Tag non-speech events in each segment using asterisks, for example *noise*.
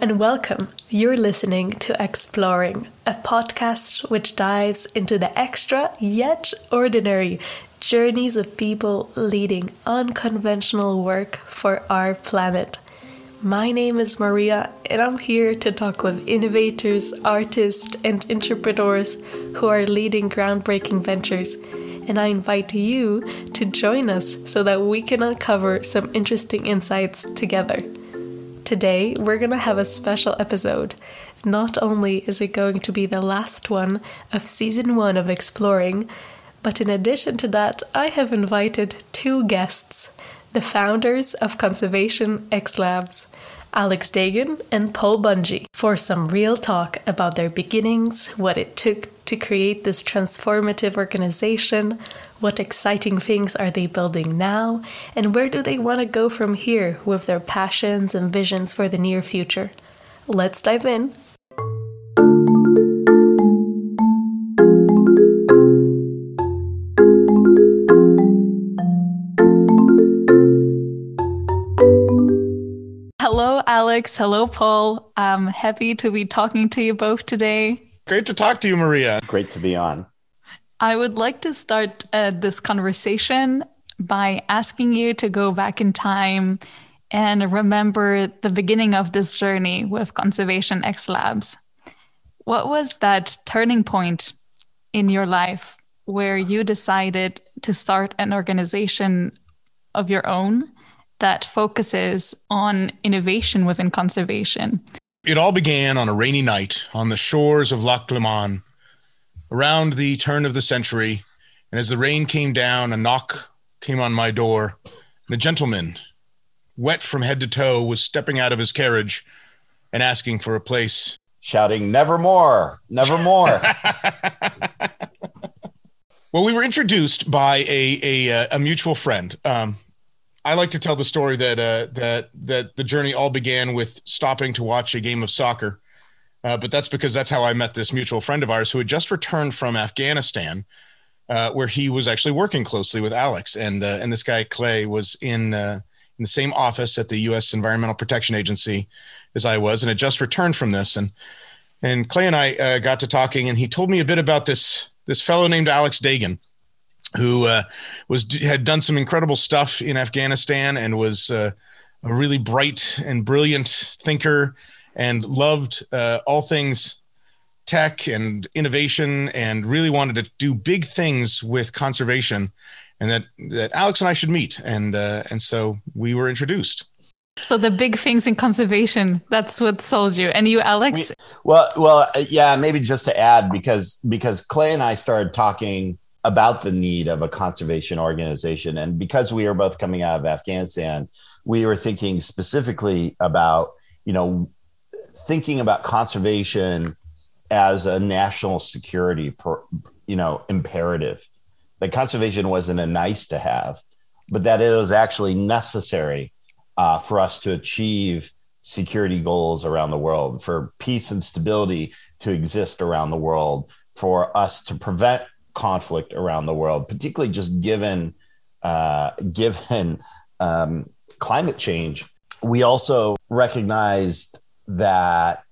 and welcome. You're listening to Exploring, a podcast which dives into the extra yet ordinary journeys of people leading unconventional work for our planet. My name is Maria, and I'm here to talk with innovators, artists, and entrepreneurs who are leading groundbreaking ventures. And I invite you to join us so that we can uncover some interesting insights together. Today, we're going to have a special episode. Not only is it going to be the last one of season one of Exploring, but in addition to that, I have invited two guests the founders of Conservation X Labs, Alex Dehgan and Paul Bunje, for some real talk about their beginnings, what it took to create this transformative organization, what exciting things are they building now? And where do they want to go from here with their passions and visions for the near future? Let's dive in. Hello, Alex. Hello, Paul. I'm happy to be talking to you both today. Great to talk to you, Maria. Great to be on. I would like to start uh, this conversation by asking you to go back in time and remember the beginning of this journey with Conservation X Labs. What was that turning point in your life where you decided to start an organization of your own that focuses on innovation within conservation? It all began on a rainy night on the shores of Loch Lomond around the turn of the century, and as the rain came down, a knock came on my door, and a gentleman, wet from head to toe, was stepping out of his carriage and asking for a place. Shouting, Nevermore, nevermore. *laughs* *laughs* well, we were introduced by a, a, a mutual friend. Um, I like to tell the story that uh, that that the journey all began with stopping to watch a game of soccer uh, but that's because that's how I met this mutual friend of ours who had just returned from Afghanistan, uh, where he was actually working closely with Alex. And uh, and this guy Clay was in uh, in the same office at the U.S. Environmental Protection Agency as I was, and had just returned from this. And and Clay and I uh, got to talking, and he told me a bit about this this fellow named Alex Dehgan, who uh, was had done some incredible stuff in Afghanistan and was a really bright and brilliant thinker and loved uh, all things tech and innovation and really wanted to do big things with conservation and that that Alex and I should meet. And uh, and so we were introduced. So the big things in conservation that's what sold you. And you Alex? We, well well uh, yeah maybe just to add because because Clay and I started talking about the need of a conservation organization and because we are both coming out of Afghanistan we were thinking specifically about you know thinking about conservation as a national security, per, you know, imperative. That conservation wasn't a nice to have, but that it was actually necessary uh, for us to achieve security goals around the world, for peace and stability to exist around the world, for us to prevent conflict around the world, particularly just given uh, given um, climate change. We also recognized that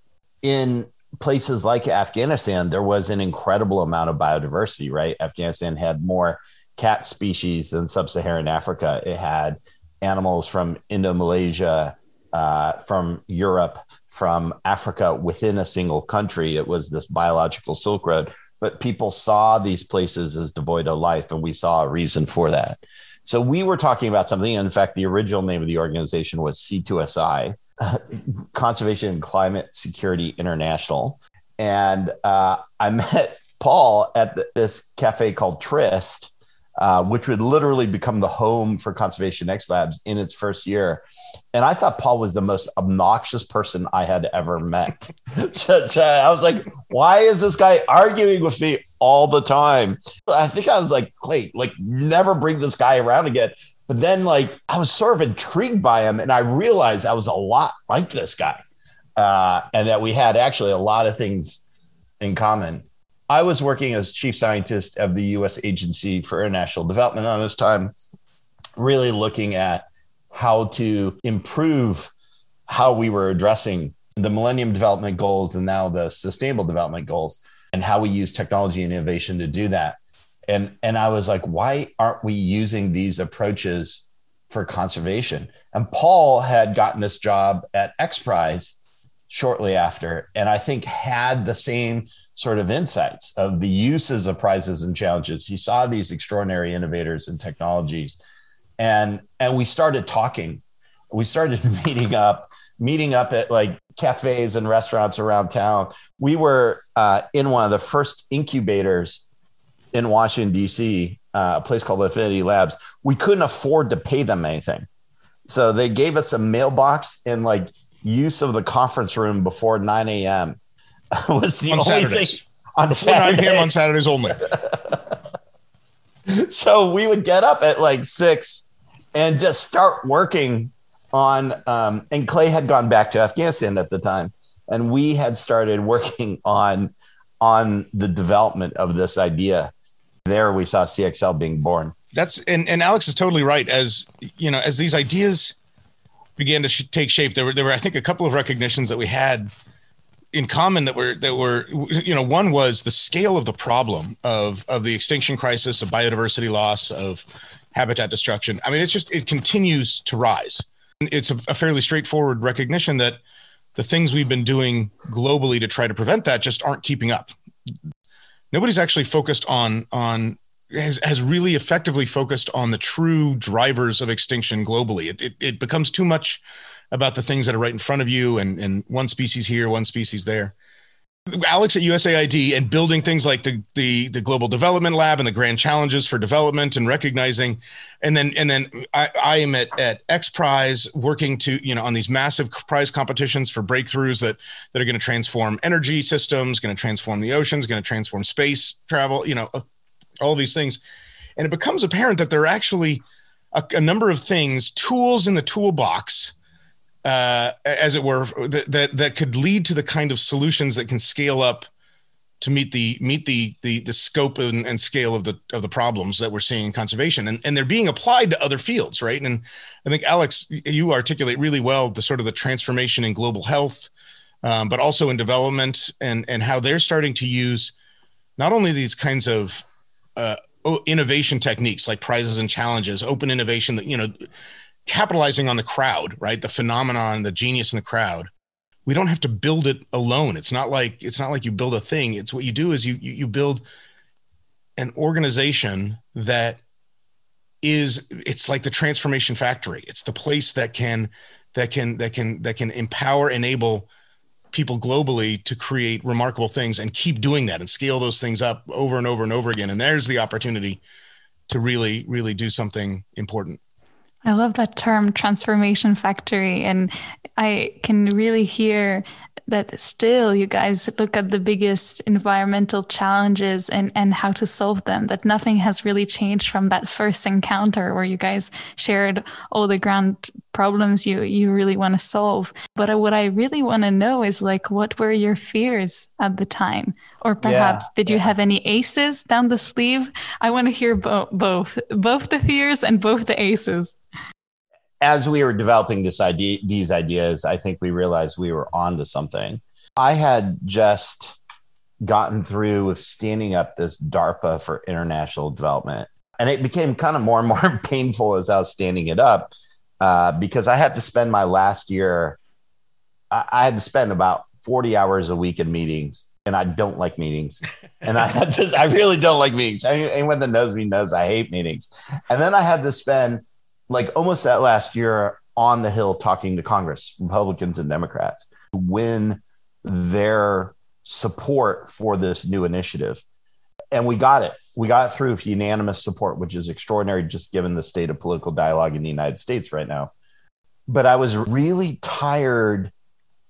in places like Afghanistan, there was an incredible amount of biodiversity, right? Afghanistan had more cat species than sub Saharan Africa. It had animals from Indo Malaysia, uh, from Europe, from Africa within a single country. It was this biological Silk Road. But people saw these places as devoid of life, and we saw a reason for that. So we were talking about something. In fact, the original name of the organization was C2SI, *laughs* Conservation and Climate Security International. And uh, I *laughs* met Paul at this cafe called Tryst, uh, which would literally become the home for Conservation X Labs in its first year. And I thought Paul was the most obnoxious person I had ever met. *laughs* I was like, why is this guy arguing with me all the time? I think I was like, wait, like never bring this guy around again. But then, like, I was sort of intrigued by him, and I realized I was a lot like this guy, uh, and that we had actually a lot of things in common. I was working as chief scientist of the U.S. Agency for International Development on this time, really looking at how to improve how we were addressing the Millennium Development Goals and now the Sustainable Development Goals and how we use technology and innovation to do that. And and I was like, why aren't we using these approaches for conservation? And Paul had gotten this job at X Prize shortly after, and I think had the same sort of insights of the uses of prizes and challenges. He saw these extraordinary innovators and technologies, and and we started talking. We started *laughs* meeting up, meeting up at like cafes and restaurants around town. We were uh, in one of the first incubators in Washington, D.C., uh, a place called Affinity Labs. We couldn't afford to pay them anything. So they gave us a mailbox and like use of the conference room before 9 a.m. *laughs* was the on only Saturdays. thing on Before 9 Saturday. p.m. on Saturdays only. *laughs* so we would get up at like six and just start working on um, and clay had gone back to afghanistan at the time and we had started working *laughs* on on the development of this idea there we saw cxl being born That's and, and Alex is totally right. As you know, as these ideas began to sh- take shape, there were there were I think a couple of recognitions that we had in common that were that were you know one was the scale of the problem of of the extinction crisis, of biodiversity loss, of habitat destruction. I mean, it's just it continues to rise. It's a, a fairly straightforward recognition that the things we've been doing globally to try to prevent that just aren't keeping up. Nobody's actually focused on on has, has really effectively focused on the true drivers of extinction globally. It, it, it becomes too much about the things that are right in front of you and, and one species here, one species there. Alex at USAID and building things like the, the the global development lab and the grand challenges for development and recognizing, and then and then I, I am at at X Prize working to you know on these massive prize competitions for breakthroughs that that are going to transform energy systems, going to transform the oceans, going to transform space travel, you know, uh, all these things, and it becomes apparent that there are actually a, a number of things, tools in the toolbox uh, as it were, that, that that could lead to the kind of solutions that can scale up to meet the meet the the the scope and, and scale of the of the problems that we're seeing in conservation, and and they're being applied to other fields, right? And I think Alex, you articulate really well the sort of the transformation in global health, um, but also in development, and and how they're starting to use not only these kinds of uh, innovation techniques like prizes and challenges, open innovation that you know capitalizing on the crowd, right? The phenomenon, the genius in the crowd. We don't have to build it alone. It's not like it's not like you build a thing. It's what you do is you you, you build an organization that is it's like the transformation factory. It's the place that can that can that can that can empower enable people globally to create remarkable things and keep doing that and scale those things up over and over and over again. And there's the opportunity to really really do something important. I love that term transformation factory. And I can really hear that still you guys look at the biggest environmental challenges and, and how to solve them, that nothing has really changed from that first encounter where you guys shared all the grand problems you, you really want to solve. But what I really want to know is like, what were your fears at the time? Or perhaps yeah, did you yeah. have any aces down the sleeve? I want to hear bo- both, both the fears and both the aces as we were developing this idea, these ideas, I think we realized we were onto something. I had just gotten through with standing up this DARPA for international development, and it became kind of more and more *laughs* painful as I was standing it up uh, because I had to spend my last year. I, I had to spend about forty hours a week in meetings, and I don't like meetings. *laughs* And I had to. I really don't like meetings. Anyone that knows me knows I hate meetings. And then I had to spend like almost that last year on the Hill talking to Congress, Republicans and Democrats, to win their support for this new initiative. And we got it. We got it through unanimous support, which is extraordinary just given the state of political dialogue in the United States right now. But I was really tired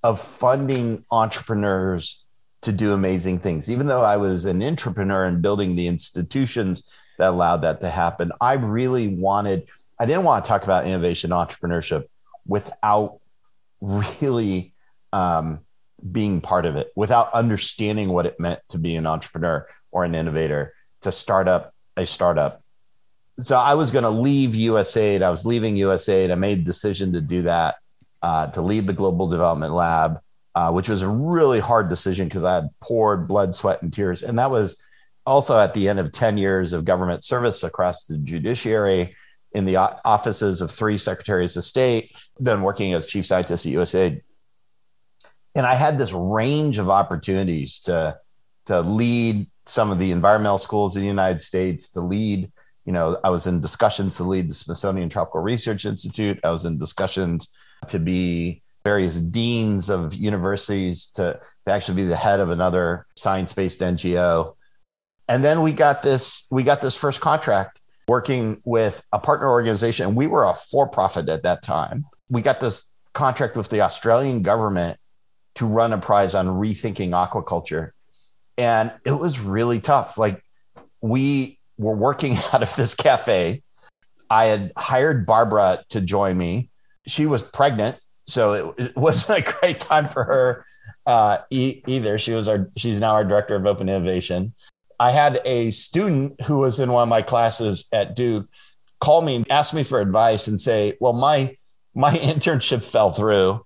of funding entrepreneurs to do amazing things. Even though I was an entrepreneur and building the institutions that allowed that to happen, I really wanted I didn't want to talk about innovation entrepreneurship without really um, being part of it, without understanding what it meant to be an entrepreneur or an innovator, to start up a startup. So I was going to leave USAID. I was leaving USAID. I made the decision to do that, uh, to lead the Global Development Lab. uh, which was a really hard decision because I had poured blood, sweat, and tears. And that was also at the end of 10 years of government service across the judiciary in the offices of three secretaries of state, then working as chief scientist at USAID. And I had this range of opportunities to, to lead some of the environmental schools in the United States, to lead, you know, I was in discussions to lead the Smithsonian Tropical Research Institute. I was in discussions to be various deans of universities to, to actually be the head of another science-based NGO. And then we got this, we got this first contract working with a partner organization. And we were a for-profit at that time. We got this contract with the Australian government to run a prize on rethinking aquaculture. And it was really tough. Like we were working *laughs* out of this cafe. I had hired Barbara to join me. She was pregnant so it, it, wasn't a great time for her uh, e- either. She was our she's now our director of open innovation. I had a student who was in one of my classes at Duke call me and ask me for advice and say, "Well, my my *laughs* internship fell through."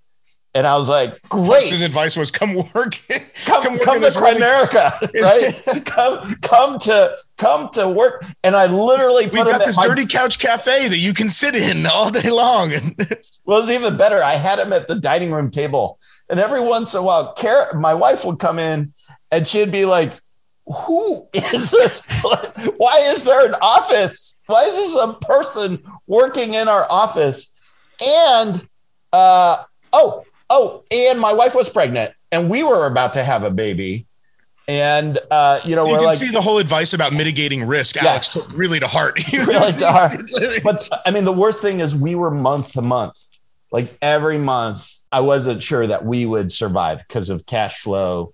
And I was like, great. His advice was come work. *laughs* come, come, come to Primerica, *laughs* right? come, come to come to work. And I literally We've got this dirty couch cafe that you can sit in all day long. well, it was even better. I had him at the dining room table. And every once in a while, Kara, my wife would come in and she'd be like, who is this? Why is there an office? Why is this a person working in our office? And uh, oh, oh, and my wife was pregnant and we were about to have a baby. And uh, you know, you can like, see the whole advice about mitigating risk, Alex, yes. really to heart. *laughs* really to heart. But I mean, the worst thing is we were month to month, like every month. I wasn't sure that we would survive because of cash flow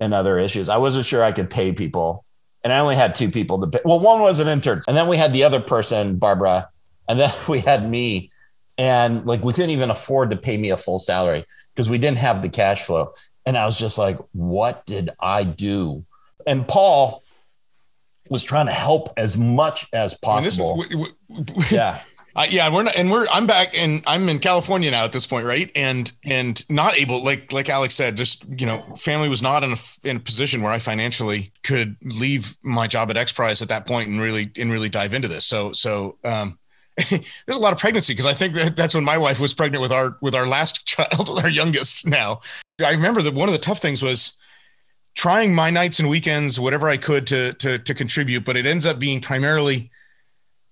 and other issues. I wasn't sure I could pay people, and I only had two people to pay. Well, one was an intern, and then we had the other person, Barbara, and then *laughs* we had me. And like we couldn't even afford to pay me a full salary because we didn't have the cash flow. And i was just like what did i do? And paul was trying to help as much as possible. I mean, is, yeah uh, yeah, we're not, and we're I'm back and I'm in California now at this point, right? And and not able, like like Alex said, just you know, family was not in a in a position where I financially could leave my job at X Prize at that point and really and really dive into this. So so um, *laughs* there's a lot of pregnancy because I think that that's when my wife was pregnant with our with our last *laughs* child, with our youngest. Now, I remember that one of the tough things was trying my nights and weekends, whatever I could to to to contribute, but it ends up being primarily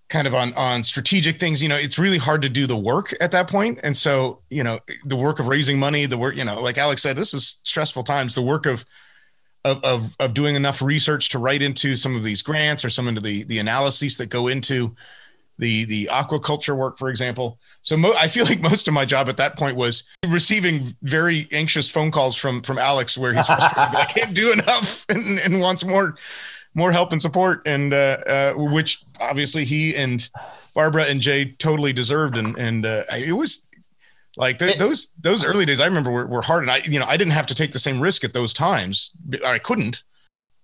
kind of on on strategic things. You know, it's really hard to do the work at that point, and so you know the work of raising money, the work, you know, like Alex said, this is stressful times. The work of of, of, of doing enough research to write into some of these grants or some of the the analyses that go into the the aquaculture work, for example. So mo- I feel like most of my job at that point was receiving very anxious phone calls from from Alex, where he's *laughs* frustrated I can't do enough and, and, wants more more help and support, and uh, uh, which obviously he and Barbara and Jay totally deserved, and and uh, it was like th- those those early days I remember were, were hard, and I you know I didn't have to take the same risk at those times, I couldn't.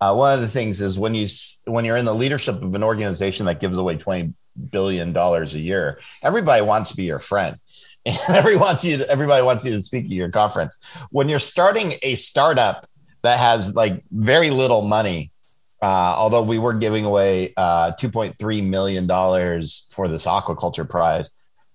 Uh, one of the things is when you when you're in the leadership of an organization that gives away 20 billion dollars a year. Everybody wants to be your friend. *laughs* And everybody wants you to, everybody wants you to speak at your conference. When you're starting a startup that has like very little money, uh, although we were giving away uh, 2.3 million dollars for this aquaculture prize,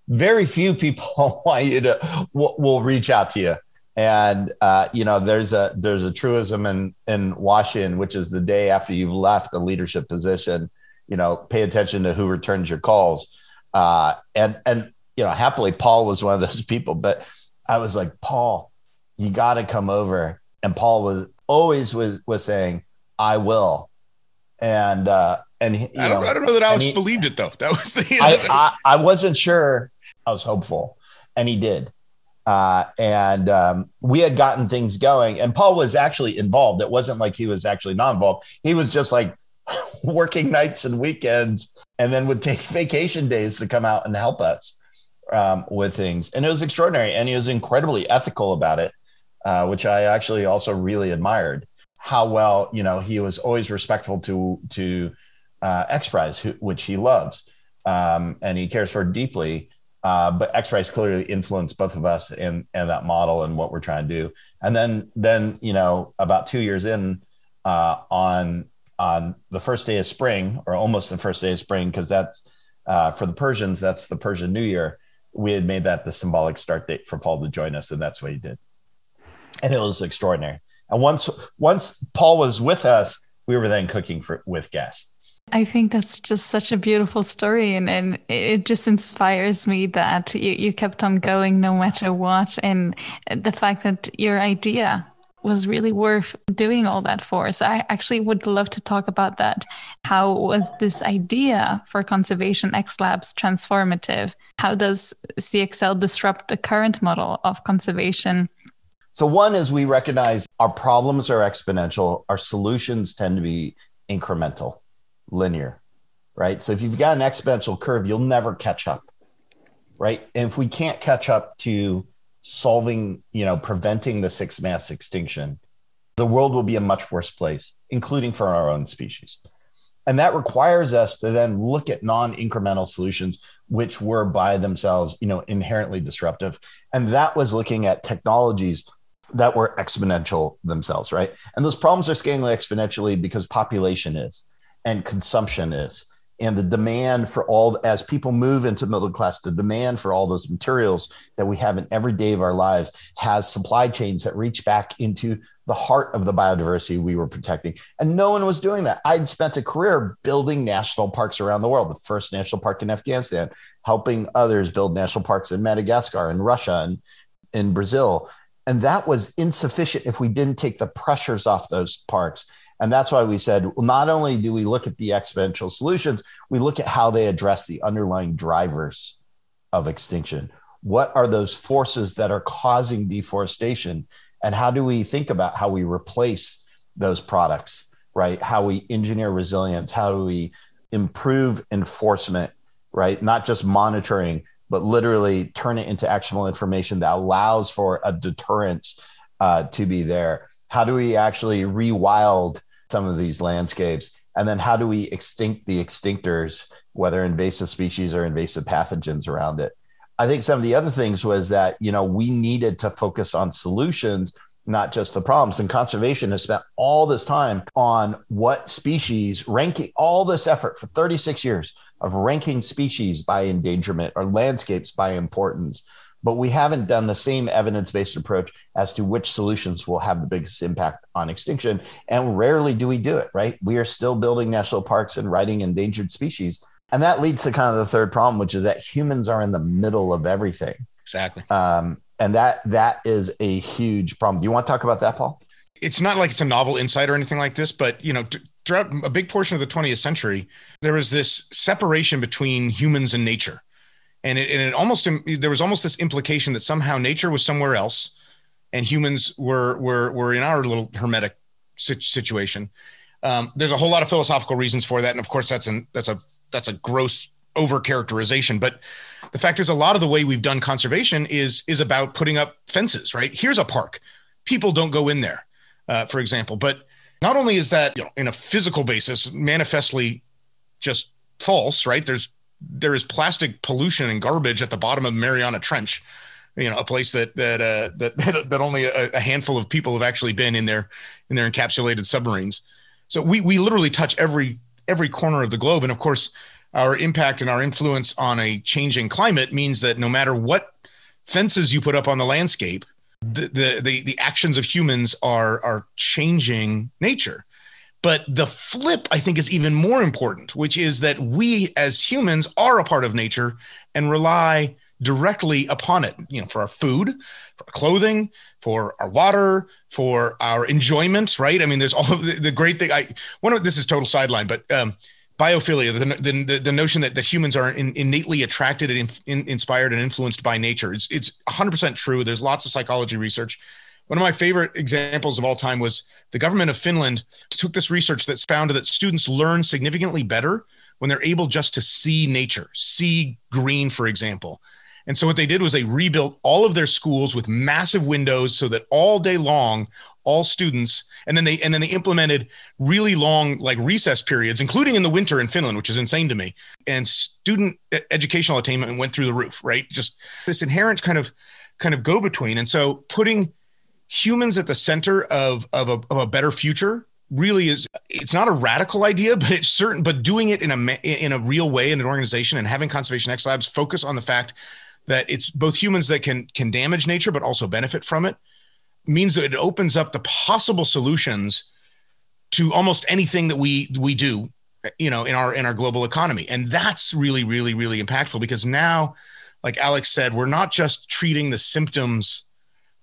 very few people *laughs* want you to will, will reach out to you. And uh, you know, there's a there's a truism in in Washington, which is the day after you've left a leadership position, you know, pay attention to who returns your calls. Uh, and and you know, happily Paul was one of those *laughs* people, but I was like, Paul, you got to come over. And Paul was always was was saying, I will. And uh, and I don't, know, I don't know that Alex he, believed it though. That was the *laughs* I, I, I wasn't sure. I was hopeful, and he did. Uh, and um, we had gotten things going, and Paul was actually involved. It wasn't like he was actually not involved. He was just like *laughs* working nights and weekends and then would take vacation days to come out and help us um, with things. And it was extraordinary. And he was incredibly ethical about it, uh, which I actually also really admired how well, you know, he was always respectful to, to uh, X Prize, which he loves um, and he cares for deeply. Uh, but XPRIZE clearly influenced both of us and and that model and what we're trying to do. And then then you know about two years in uh, on on the first day of spring or almost the first day of spring because that's uh, for the Persians that's the Persian New Year. We had made that the symbolic start date for Paul to join us, and that's what he did. And it was extraordinary. And once once Paul was with us, we were then cooking for with guests. I think that's just such a beautiful story, and, and it just inspires me that you, you kept on going no matter what, and the fact that your idea was really worth doing all that for. So I actually would love to talk about that. How was this idea for Conservation X Labs transformative? How does CXL disrupt the current model of conservation? So one is we recognize our problems are exponential, our solutions tend to be incremental linear, right? So if you've got an exponential curve, you'll never catch up, right? And if we can't catch up to solving, you know, preventing the sixth mass extinction, the world will be a much worse place, including for our own species. And that requires us to then look at non-incremental solutions, which were by themselves, you know, inherently disruptive. And that was looking at technologies that were exponential themselves, right? And those problems are scaling exponentially because population is and consumption is. And the demand for all as people move into middle class the demand for all those materials that we have in every day of our lives has supply chains that reach back into the heart of the biodiversity we were protecting. And no one was doing that. I'd spent a career building national parks around the world the first national park in afghanistan helping others build national parks in madagascar and russia and in brazil and that was insufficient if we didn't take the pressures off those parks and that's why we said, well, not only do we look at the exponential solutions, we look at how they address the underlying drivers of extinction. What are those forces that are causing deforestation? And how do we think about how we replace those products, right? How we engineer resilience, how do we improve enforcement, right? Not just monitoring, but literally turn it into actionable information that allows for a deterrence uh, to be there. How do we actually rewild some of these landscapes? And then how do we extinct the extinctors, whether invasive species or invasive pathogens around it? I think some of the other things was that, you know, we needed to focus on solutions, not just the problems. And conservation has spent all this time on what species ranking, all this effort for 36 years of ranking species by endangerment or landscapes by importance but we haven't done the same evidence based approach as to which solutions will have the biggest impact on extinction. And rarely do we do it, right? We are still building national parks and writing endangered species. And that leads to kind of the third problem, which is that humans are in the middle of everything. Exactly. Um, and that that is a huge problem. Do you want to talk about that, Paul? It's not like it's a novel insight or anything like this, but you know, throughout a big portion of the 20th century, there was this separation between humans and nature and it, and it almost there was almost this implication that somehow nature was somewhere else and humans were were were in our little hermetic situation um, there's a whole lot of philosophical reasons for that and of course that's an that's a that's a gross over characterization but the fact is a lot of the way we've done conservation is is about putting up fences right here's a park people don't go in there uh, for example but not only is that you know, in a physical basis manifestly just false right there's there is plastic pollution and garbage at the bottom of Mariana Trench. You know, a place that that uh, that *laughs* that only a, a handful of people have actually been in their in their encapsulated submarines. So we we literally touch every every corner of the globe, and of course, our impact and our influence on a changing climate means that no matter what fences you put up on the landscape, the the the, the actions of humans are are changing nature. But the flip, I think, is even more important, which is that we as humans are a part of nature and rely directly upon it, you know, for our food, for our clothing, for our water, for our enjoyment, right? I mean, there's all the, the great thing. I one of this is total sideline, but um, biophilia, the, the, the, notion that, the humans are in, innately attracted and in, in, inspired and influenced by nature. It's, it's 100% true. There's lots of psychology research one of my favorite examples of all time was the government of Finland took this research that found that students learn significantly better when they're able just to see nature, see green, for example. And so what they did was they rebuilt all of their schools with massive windows so that all day long, all students, and then they and then they implemented really long like recess periods, including in the winter in Finland, which is insane to me. And student educational attainment went through the roof, right? Just this inherent kind of kind of go between. And so putting humans at the center of of a, of a better future really is it's not a radical idea but it's certain but doing it in a in a real way in an organization and having conservation x labs focus on the fact that it's both humans that can can damage nature but also benefit from it means that it opens up the possible solutions to almost anything that we we do you know in our in our global economy. And that's really really really impactful because now like alex said we're not just treating the symptoms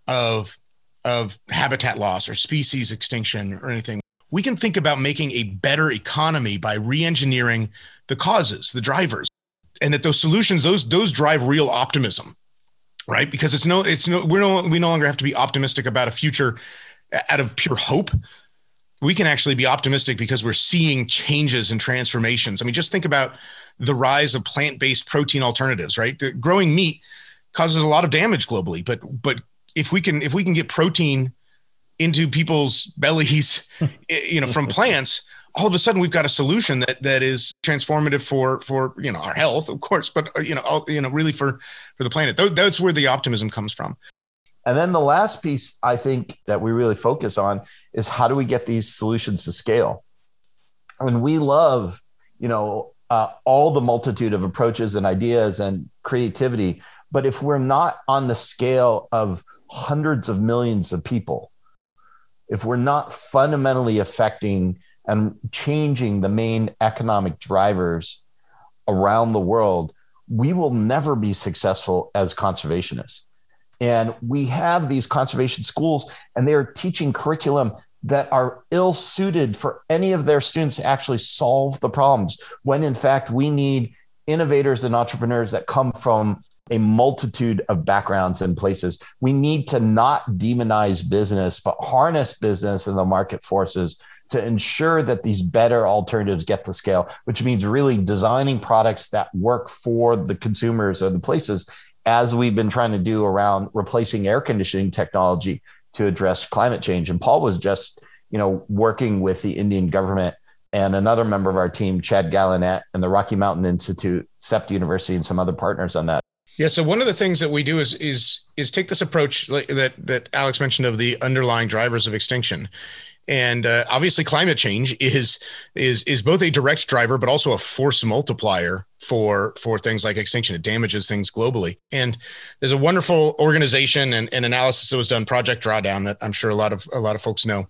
of of habitat loss or species extinction or anything. We can think about making a better economy by re-engineering the causes the drivers and that those solutions those those drive real optimism right? Because it's no it's no we're no we no longer have to be optimistic about a future out of pure hope. We can actually be optimistic because we're seeing changes and transformations. I mean just think about the rise of plant-based protein alternatives right? The growing meat causes a lot of damage globally but but if we can if we can get protein into people's bellies *laughs* you know from plants all of a sudden we've got a solution that that is transformative for for you know our health of course but uh, you know all, you know really for for the planet. That's where the optimism comes from. And then the last piece i think that we really focus on is how do we get these solutions to scale? And we love you know uh, all the multitude of approaches and ideas and creativity but if we're not on the scale of hundreds of millions of people if we're not fundamentally affecting and changing the main economic drivers around the world, we will never be successful as conservationists. And we have these conservation schools, and they are teaching curriculum that are ill suited for any of their students to actually solve the problems, when in fact, we need innovators and entrepreneurs that come from a multitude of backgrounds and places. We need to not demonize business, but harness business and the market forces to ensure that these better alternatives get to scale, which means really designing products that work for the consumers or the places, as we've been trying to do around replacing air conditioning technology to address climate change. And Paul was just, you know, working with the Indian government and another member of our team, Chad Gallanet, and the Rocky Mountain Institute, CEPT University, and some other partners on that. Yeah. So one of the things that we do is is is take this approach that that Alex mentioned of the underlying drivers of extinction, and uh, obviously climate change is is is both a direct driver but also a force multiplier for for things like extinction. It damages things globally. And there's a wonderful organization and, and analysis that was done project drawdown that i'm sure a lot of a lot of folks know.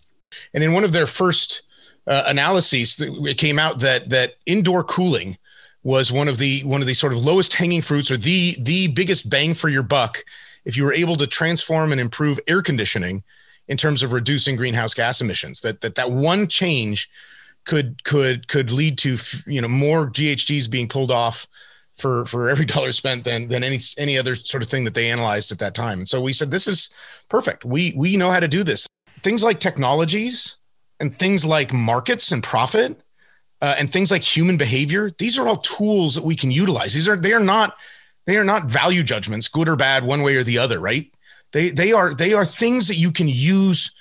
And in one of their first uh, analyses it came out that that indoor cooling was one of the one of the sort of lowest hanging fruits or the the biggest bang for your buck if you were able to transform and improve air conditioning in terms of reducing greenhouse gas emissions. That that that one change could could could lead to you know more GHGs being pulled off for for every *laughs* dollar spent than than any any other sort of thing that they analyzed at that time. And so we said this is perfect. We we know how to do this. Things like technologies and things like markets and profit uh, and things like human behavior. These are all tools that we can utilize. These are they are not they are not value judgments, good or bad, one way or the other, right? They they are they are things that you can use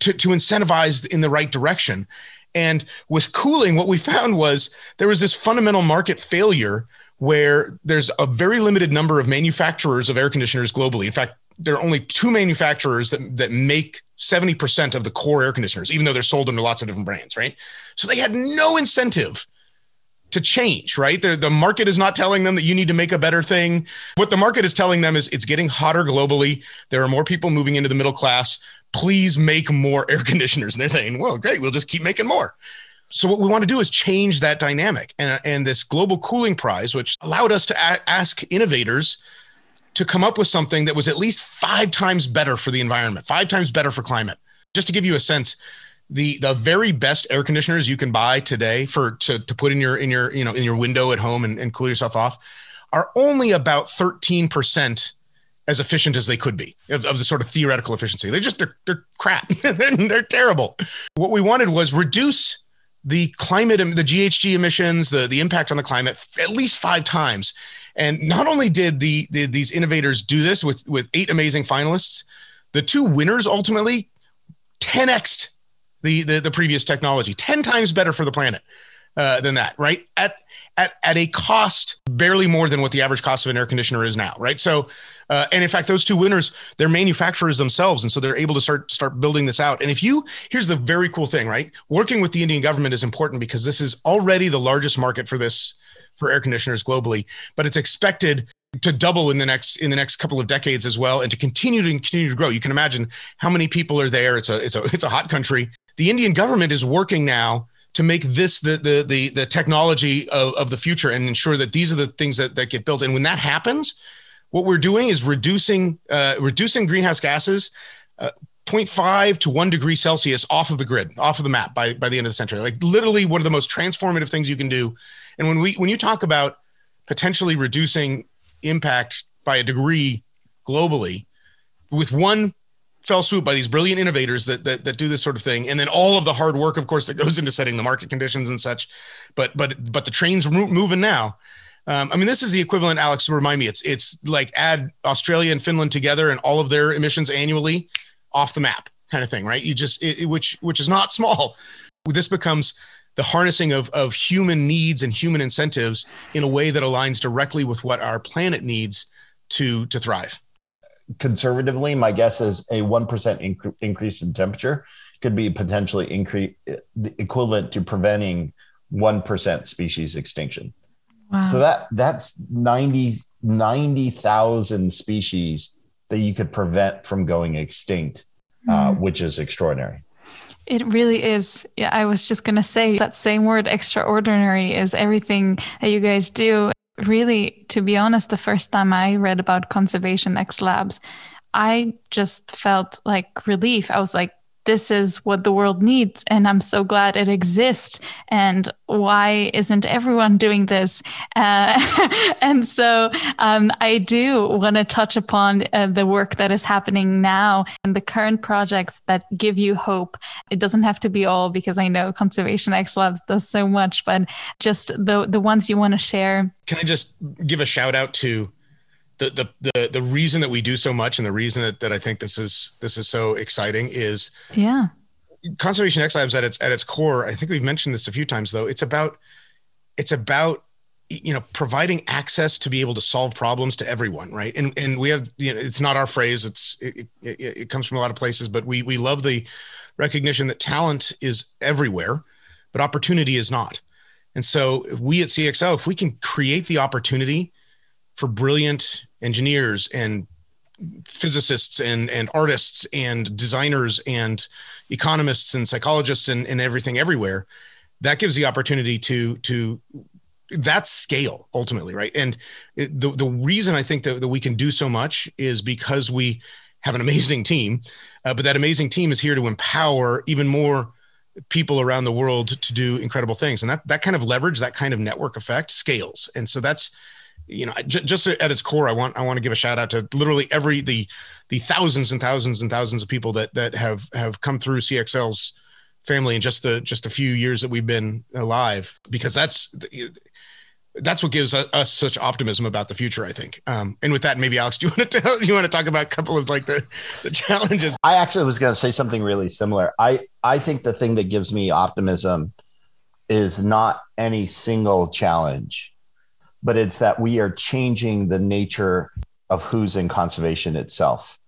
to to incentivize in the right direction. And with cooling, what we *laughs* found was there was this fundamental market failure where there's a very limited number of manufacturers of air conditioners globally. In fact, there are only two manufacturers that, that make 70% of the core air conditioners, even though they're sold under lots of different brands, right? So they had no incentive to change, right? The, the market is not telling them that you need to make a better thing. What the market is telling them is it's getting hotter globally. There are more people moving into the middle class. Please make more *laughs* air conditioners. And they're saying, well, great, we'll just keep making more. So what we want to do is change that dynamic. And, and this global cooling prize, which allowed us to a- ask innovators to come up with something that was at least five times better for the environment, five times better for climate. Just to give you a sense, the the very best air conditioners you can buy today for to, to put in your in your you know in your window at home and, and cool yourself off are only about 13% as efficient as they could be of, of the sort of theoretical efficiency. They're just they're, they're crap. *laughs* They're, they're terrible. What we wanted was reduce the climate the ghg emissions the, the impact on the climate at least five times. And not only did the, the these innovators do this with with eight amazing finalists, the two winners ultimately 10x the, the the previous technology, 10 times better for the planet uh, than that, right? At at at a cost barely more than what the average cost of an air conditioner is now, right? So, uh, and in fact, those two winners, they're manufacturers themselves, and so they're able to start start building this out. And if you, here's the very cool thing, right? Working with the Indian government is important because this is already the largest market for this for air conditioners globally, but it's expected to double in the next in the next couple of decades as well and to continue to continue to grow you can imagine how many people are there it's a it's a *laughs* it's a hot country the indian government is working now to make this the the the, the technology of, of the future and ensure that these are the things that, that get built. And when that happens what we're doing is reducing uh, reducing greenhouse gases uh, 0.5 to 1 degree celsius off of the grid off of the map by, by the end of the century. Like literally one of the most transformative things you can do. And when we when you talk about potentially reducing impact by a degree globally with one fell swoop by these brilliant innovators that, that that do this sort of thing, and then all of the hard work, of course, that goes into setting the market conditions and such. But but but the train's moving now. Um, I mean, this is the equivalent, Alex. Remind me, it's it's like add Australia and Finland together and all of their emissions annually off the map, kind of thing, right? You just it, which which is not *laughs* small. This becomes the harnessing of of human needs and human incentives in a way that aligns directly with what our planet needs to to thrive conservatively, my guess is a 1% inc- increase in temperature could be potentially increase equivalent to preventing 1% species extinction. Wow. So that that's 90 90,000 species that you could prevent from going extinct, mm. uh, hmm. which is extraordinary. It really is. Yeah, I was just going to say that same word, extraordinary, is everything that you guys do really, to be honest, the first time I read about Conservation X Labs, I just felt like relief. I was like, this is what the world needs and i'm so glad it exists and why isn't everyone doing this? Uh, *laughs* and so um, i do want to touch upon uh, the work that is happening now and the current projects that give you hope. It doesn't have to be all because i know conservation x labs does so much but just the the ones you want to share. Can i just give a shout out to the, the the the reason that we do so much and the reason that, that I think this is this is so exciting is yeah conservation X Labs at its at its core. I think we've mentioned this a few times though. It's about it's about you know providing access to be able to solve problems to everyone right and and we have you know it's not our phrase it's it, it, it comes from a lot of places but we we love the recognition that talent is everywhere but opportunity is not and so we at cxl if we can create the opportunity for brilliant engineers and physicists and and artists and designers and economists and psychologists and, and everything everywhere that gives the opportunity to to that scale ultimately right? And it, the, the reason i think that, that we can do so much is because we have an amazing team uh, but that amazing team is here to empower even more people around the world to do incredible things. And that that kind of leverage that kind of network effect scales. And so that's you know just at its core i want i want to give a shout out to literally every the the thousands and thousands and thousands of people that that have have come through cxl's family in just the just a few years that we've been alive because that's that's what gives us such optimism about the future i think. Um, and with that maybe alex do you want to *laughs* tell, you want to talk about a couple of like the the challenges? I actually was going to say something really similar. I i think the thing that gives me optimism is not any single challenge but it's that we are changing the nature of who's in conservation itself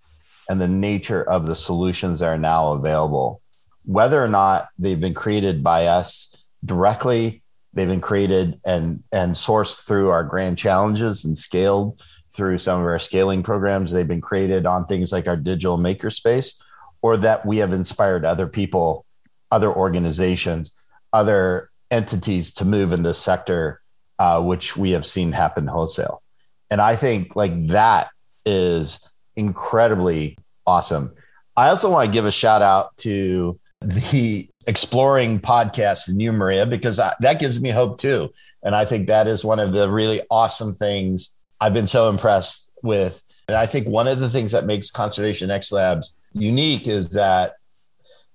and the nature of the solutions that are now available. Whether or not they've been created by us directly, they've been created and, and sourced through our grand challenges and scaled through some of our scaling programs. They've been created on things like our digital makerspace, or that we have inspired other people, other organizations, other entities to move in this sector uh, which we have seen happen wholesale. And I think like that is incredibly awesome. I also want to give a shout out to the exploring podcast and you, Maria, because I, that gives me hope too. And I think that is one of the really awesome things I've been so impressed with. And I think one of the things that makes Conservation X Labs unique is that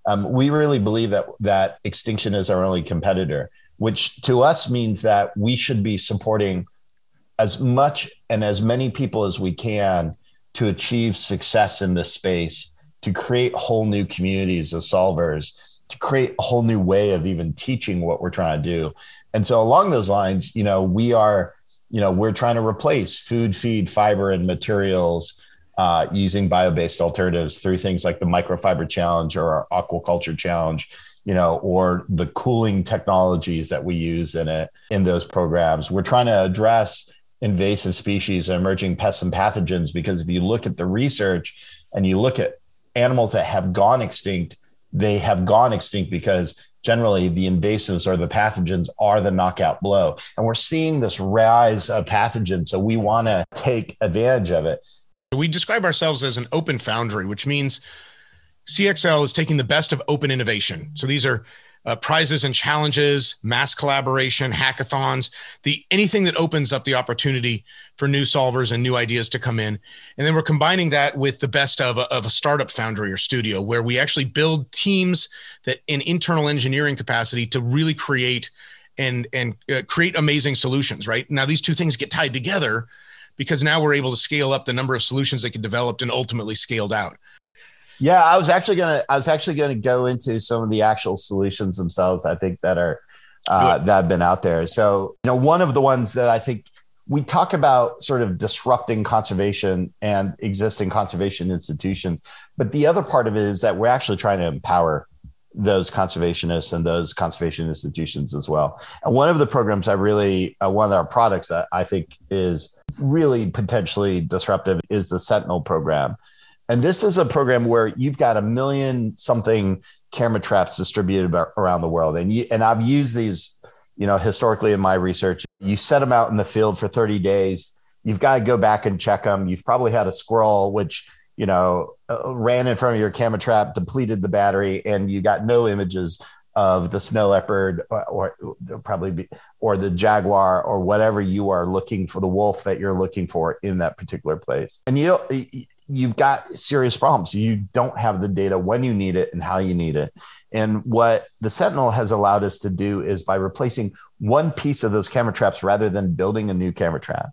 um, we really believe that that extinction is our only competitor which to us means that we should be supporting as much and as many people as we can to achieve success in this space, to create whole new communities of solvers, to create a whole new way of even teaching what we're trying to do. And so along those lines, you know, we are, you know, we're trying to replace food, feed, fiber, and materials uh, using bio-based alternatives through things like the microfiber challenge or our aquaculture challenge you know or the cooling technologies that we use in it in those programs. We're trying to address invasive species and emerging pests and pathogens because if you look at the research and you look at animals that have gone extinct they have gone extinct because generally the invasives or the pathogens are the knockout blow. And we're seeing this rise of pathogens so we want to take advantage of it. We describe ourselves as an open foundry, which means CXL is taking the best of open innovation. So these are uh, prizes and challenges, mass collaboration, hackathons, the anything that opens up the opportunity for new solvers and new ideas to come in. And then we're combining that with the best of a, of a startup foundry or studio where we actually build teams that in internal engineering capacity to really create and and uh, create amazing solutions, right? Now these two things get tied together because now we're able to scale up the number of solutions that get developed and ultimately scaled out. Yeah, I was actually gonna I was actually gonna go into some of the actual solutions themselves. I think that are uh, that have been out there. So you know, one of the ones that I think we talk about sort of disrupting conservation and existing conservation institutions, but the other part of it is that we're actually trying to empower those conservationists and those conservation institutions as well. And one of the programs I really, uh, one of our products that I think is really potentially disruptive is the Sentinel program. And this is a program where you've got a million something camera traps distributed around the world. And you, and I've used these, you know, historically in my research. You set them out in the field for 30 days. You've got to go back and check them. You've probably had a squirrel, which you know, uh, ran in front of your camera trap, depleted the battery, and you got no images of the snow leopard or, or probably be, or the jaguar or whatever you are looking for the wolf that you're looking for in that particular place and you you've got serious problems. You don't have the data when you need it and how you need it. And what the sentinel has allowed us to do is by replacing one piece of those camera traps rather than building a new camera trap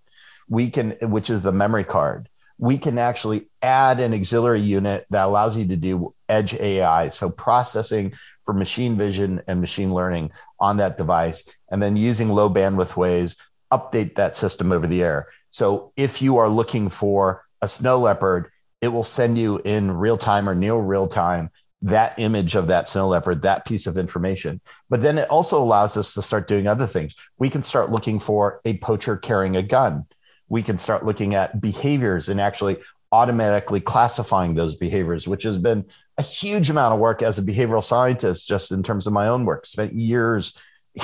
we can which is the memory card we can actually add an auxiliary unit that allows you to do edge AI, so processing for machine vision and machine learning on that device, and then using low bandwidth ways, update that system over the air. So if you are looking for a snow leopard, it will send you in real time or near real time that image of that snow leopard, that piece of information. But then it also allows us to start doing other things. We can start looking for a poacher carrying a gun we can start looking at behaviors and actually automatically classifying those behaviors, which has been a huge amount of work as a behavioral scientist, just in terms of my own work. Spent years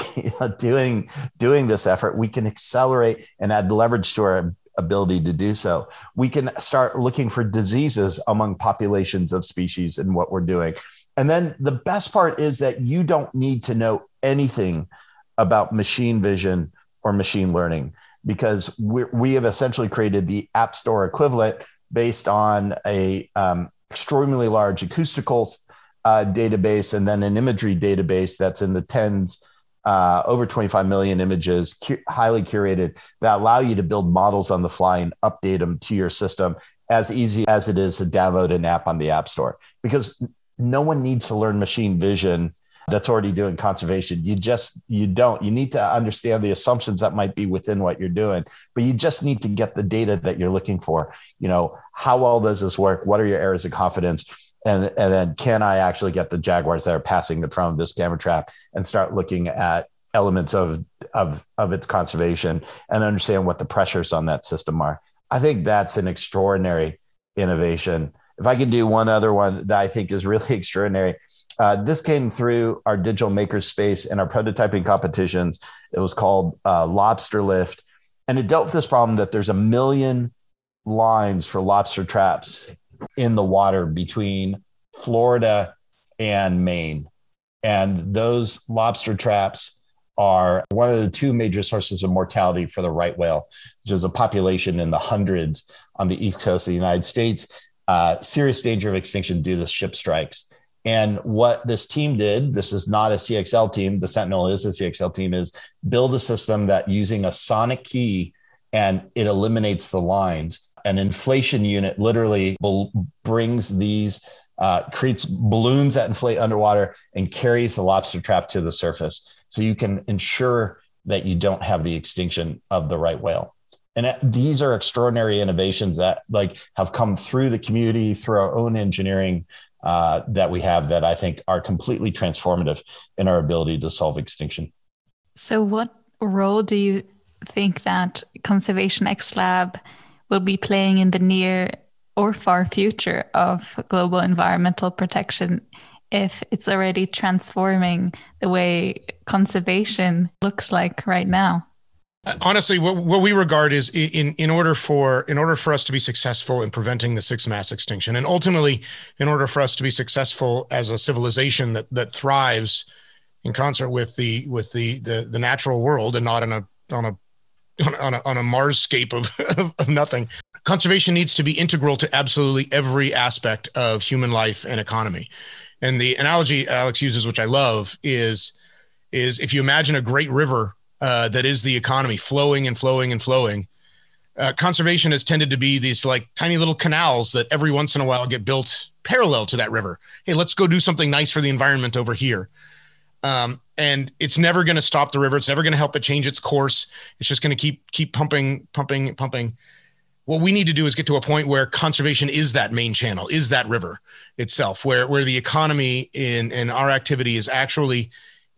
*laughs* doing doing this effort. We can accelerate and add leverage to our ability to do so. We can start looking for diseases among populations of species and what we're doing. And then the best part is that you don't need to know anything about machine vision or machine learning because we have essentially created the App Store equivalent based on a um, extremely large acoustical uh, database and then an imagery database that's in the tens, uh, over 25 million images, cu- highly curated, that allow you to build models on the fly and update them to your system as easy as it is to download an app on the App Store. Because no one needs to learn machine vision that's already doing conservation. You just you don't. You need to understand the assumptions that might be within what you're doing, but you just need to get the data that you're looking for. You know, how well does this work? What are your areas of confidence? And, and then can I actually get the jaguars that are passing in front of this camera trap and start looking at elements of of of its conservation and understand what the pressures on that system are. I think that's an extraordinary innovation. If I can do one other one that I think is really *laughs* extraordinary, uh, this came through our digital maker space and our prototyping competitions. It was called uh, Lobster Lift, and it dealt with this problem that there's a million lines for lobster traps in the water between Florida and Maine. And those lobster traps are one of the two major sources of mortality for the right whale, which is a population in the hundreds on the east coast of the United States. Uh, serious danger of extinction due to ship strikes. And what this team did, this is not a CXL team, the Sentinel is a CXL team, is build a system that using a sonic key and it eliminates the lines. An inflation unit literally brings these uh, creates balloons that inflate underwater and carries the lobster trap to the surface. So you can ensure that you don't have the extinction of the right whale. And these are extraordinary innovations that like have come through the community through our own engineering uh, that we have that I think are completely transformative in our ability to solve extinction. So, what role do you think that Conservation X Lab will be playing in the near or far future of global environmental protection if it's already transforming the way conservation looks like right now? honestly what, what we regard is in in order for in order for us to be successful in preventing the sixth mass extinction and ultimately in order for us to be successful as a civilization that that thrives in concert with the with the the, the natural world and not on a on a on a, on a of, *laughs* of, of nothing. Conservation needs to be integral to absolutely every aspect of human life and economy. And the analogy Alex uses, which I love, is is if you imagine a great river uh, that is the economy flowing and flowing and flowing. Uh, conservation has tended to be these like tiny little canals that every once in a while get built parallel to that river. Hey, let's go do something nice for the environment over here. Um, and it's never going to stop the river. It's never going to help it change its course. It's just going to keep keep pumping, pumping, pumping. What we need to do is get to a point where conservation is that main channel, is that river itself, where where the economy in and our activity is actually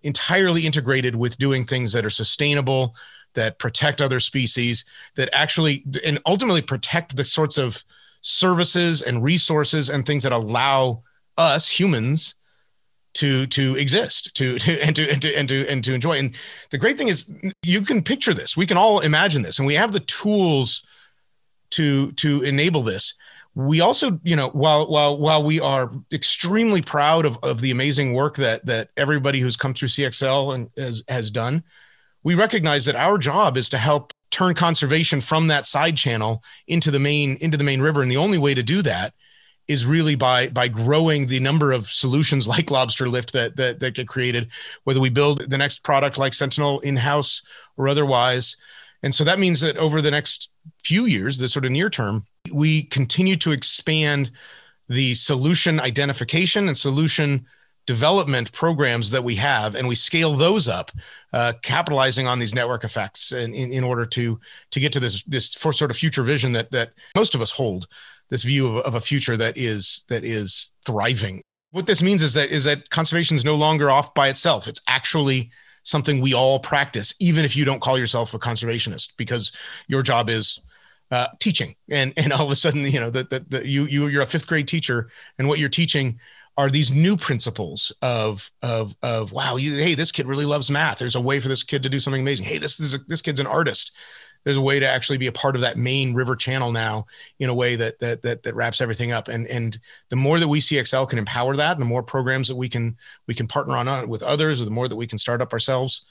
entirely integrated with doing things that are sustainable, that protect other species, that actually and ultimately protect the sorts of services and resources and things that allow us humans to to exist to, to and to and to and to and to enjoy. And the great thing is you can picture this. We can all imagine this. And we have the tools to to enable this. We also you know while while while we are extremely proud of, of the amazing work that that everybody who's come through cxl and has has done we recognize that our job is to help turn conservation from that side channel into the main into the main river. And the only way to do that is really by by growing the number of solutions *laughs* like lobster lift that that, that get created whether we build the next product like sentinel in house or otherwise and so that means that over the next few years the sort of near term we continue to expand the solution identification and solution development programs that we have and we scale those up uh, capitalizing on these network effects in, in, in, order to to get to this this sort of future vision that that most of us hold this view of, of a future that is that is thriving. What this means is that is that conservation is no longer off by itself. It's actually something we all practice even if you don't call yourself a conservationist because your job is uh, teaching, and and all of a sudden, you know, that that you you you're a fifth grade teacher, and what you're teaching are these new principles of of of wow, you, hey, this kid really loves math. There's a way for this kid to do something amazing. Hey, this is this kid's an artist. There's a way to actually be a part of that main river channel now in a way that that that that wraps everything up. And and the more that we see CXL can empower that, and the more programs that we can we can partner on uh, with others, or the more that we can start up ourselves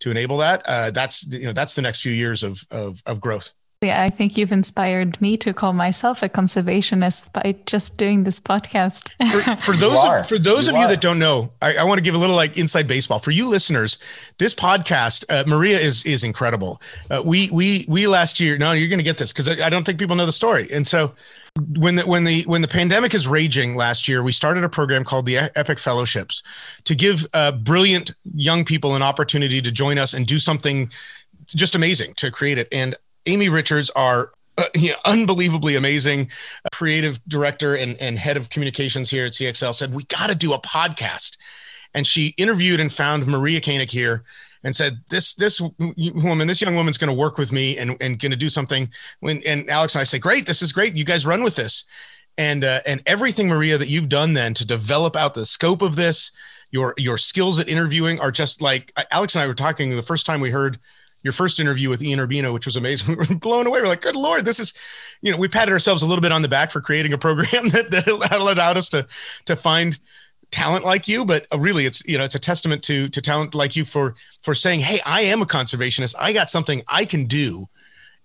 to enable that, uh, that's you know that's the next few years of of, of growth. I think you've inspired me to call myself a conservationist by just doing this podcast. for, for, those of, for those you of you that don't know, I, I, want to give a little like inside baseball for you listeners. This podcast, uh, Maria is is incredible. Uh, we we we last year. No, you're going to get this because I, I don't think people know the story. And so when the when the when the pandemic is raging last year, we started a program called the Epic Fellowships to give uh, brilliant young people an opportunity to join us and do something just amazing to create it. And Amy Richards, our uh, yeah, unbelievably amazing uh, creative director and, and head of communications here at CXL, said, We got to do a podcast. And she interviewed and found Maria Koenig here and said, This this woman, this young woman's going to work with me and, and going to do something. When and Alex and I say, Great, this is great. You guys run with this. And uh, and everything, Maria, that you've done then to develop out the scope of this, your your skills at interviewing are just like Alex and I were talking the first time we heard your first interview with Ian Urbina, which was amazing. *laughs* We were blown away. We're like, good Lord, this is, you know, we patted ourselves a little bit on the back for creating a program *laughs* that, that allowed us to, to find talent like you, but uh, really it's, you know, it's a testament to, to talent like you for, for saying, Hey, I am a conservationist. I got something I can do.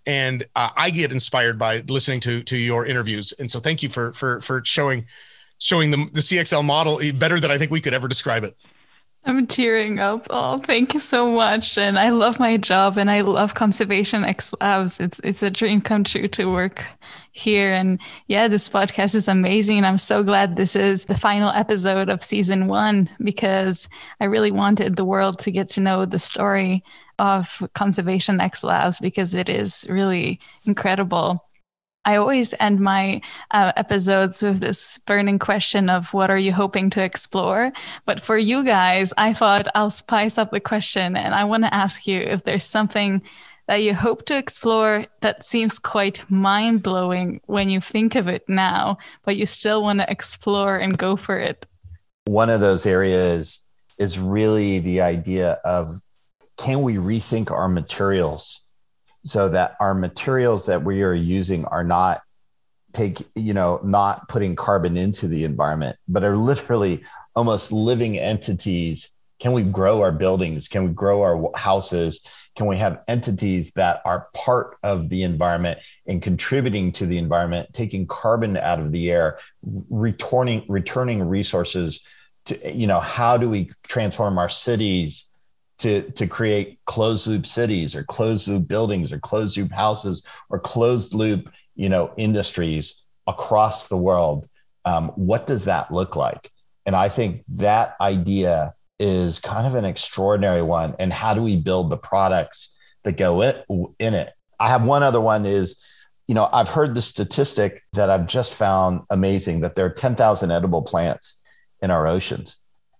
And uh, I get inspired by listening to, to your interviews. And so thank you for, for, for showing, showing the, the CXL model better than I think we could ever describe it. I'm tearing up. Oh, thank you so much. And I love my job and I love Conservation X Labs. It's it's a dream come true to work here. And yeah, this podcast is amazing. I'm so glad this is the final episode of season one because I really wanted the world to get to know the story of Conservation X Labs because it is really incredible. I always end my uh, episodes with this burning question of what are you hoping to explore? But for you guys, I thought I'll spice up the question and I want to ask you if there's something that you hope to explore that seems quite mind blowing when you think of it now, but you still want to explore and go for it. One of those areas is really the idea of can we rethink our materials? So that our materials that we are using are not take you know not putting carbon into the environment but are literally almost living entities. Can we grow our buildings? Can we grow our houses? Can we have entities that are part of the environment and contributing to the environment taking carbon out of the air returning returning resources to you know how do we transform our cities to to create closed loop cities or closed loop buildings or closed loop houses or closed loop you know industries across the world. Um, what does that look like? And i think that idea is kind of an extraordinary one. And how do we build the products that go in, it? I have one other one is you know i've heard the statistic that i've just found amazing that there are 10,000 edible plants in our oceans.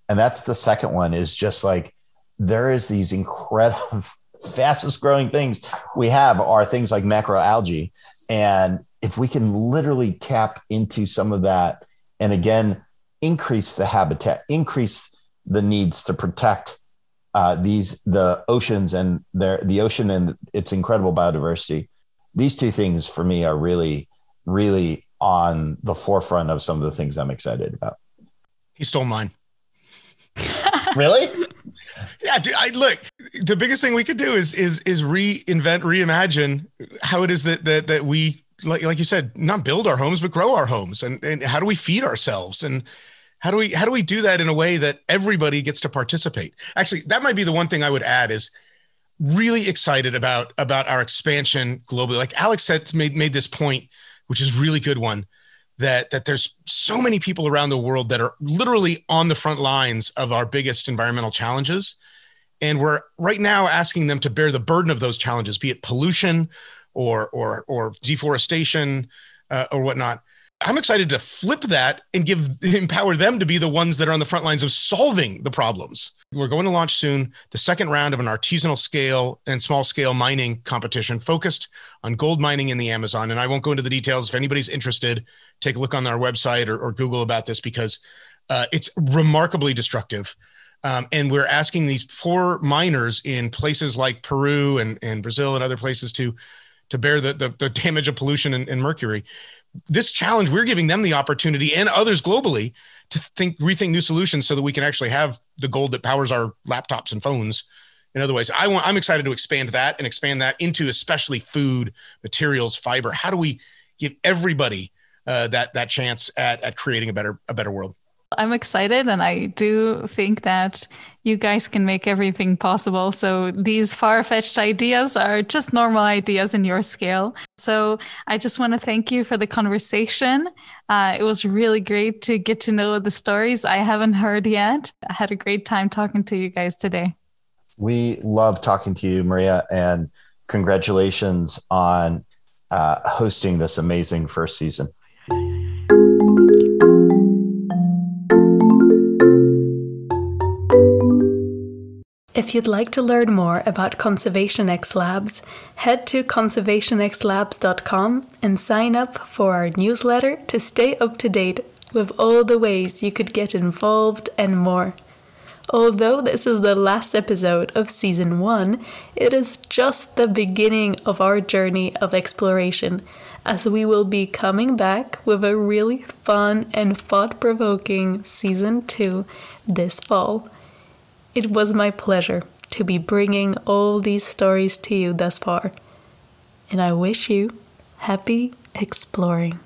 And that's the second one is just like there is these incredible *laughs* fastest growing things we have are things like macroalgae and if we can literally tap into some of that and again increase the habitat increase the needs to protect uh, these the oceans and their the ocean and its incredible biodiversity these two things for me are really really on the forefront of some of the things i'm excited about. He stole mine. Really *laughs* yeah, dude, I look. The biggest thing we could do is is is reinvent, reimagine how it is that that that we like like you said, not build our homes but grow our homes, and and how do we feed ourselves, and how do we how do we do that in a way that everybody gets to participate? Actually, that might be the one thing I would add is really excited about about our expansion globally. Like Alex said, made made this point, which is really good one that that there's so many people around the world that are literally on the front lines of our biggest environmental challenges and we're right now asking them to bear the burden of those challenges be it pollution or or or deforestation uh, or whatnot i'm excited to flip that and give *laughs* empower them to be the ones that are on the front lines of solving the problems we're going to launch soon the second round of an artisanal scale and small scale mining competition focused on gold mining in the Amazon. And I won't go into the details. If anybody's interested, take a look on our website or, or Google about this because uh, it's remarkably destructive. Um, and we're asking these poor miners in places like Peru and, and Brazil and other places to to bear the, the, the damage of pollution and, and mercury. This challenge, we're giving them the opportunity and others globally to think rethink new solutions so that we can actually have the gold that powers our laptops and phones in other ways i want i'm excited to expand that and expand that into especially food materials fiber how do we give everybody uh, that that chance at at creating a better a better world I'm excited and I do think that you guys can make everything possible. So these far fetched ideas are just normal ideas in your scale. So I just want to thank you for the conversation. Uh, it was really great to get to know the stories I haven't heard yet. I had a great time talking to you guys today. We love talking to you, Maria, and congratulations on uh, hosting this amazing first season. If you'd like to learn more about Conservation X Labs, head to conservationxlabs.com and sign up for our newsletter to stay up to date with all the ways you could get involved and more. Although this is the last episode of season 1, it is just the beginning of our journey of exploration, as we will be coming back with a really fun and thought provoking season 2 this fall. It was my pleasure to be bringing all these stories to you thus far, and I wish you happy exploring.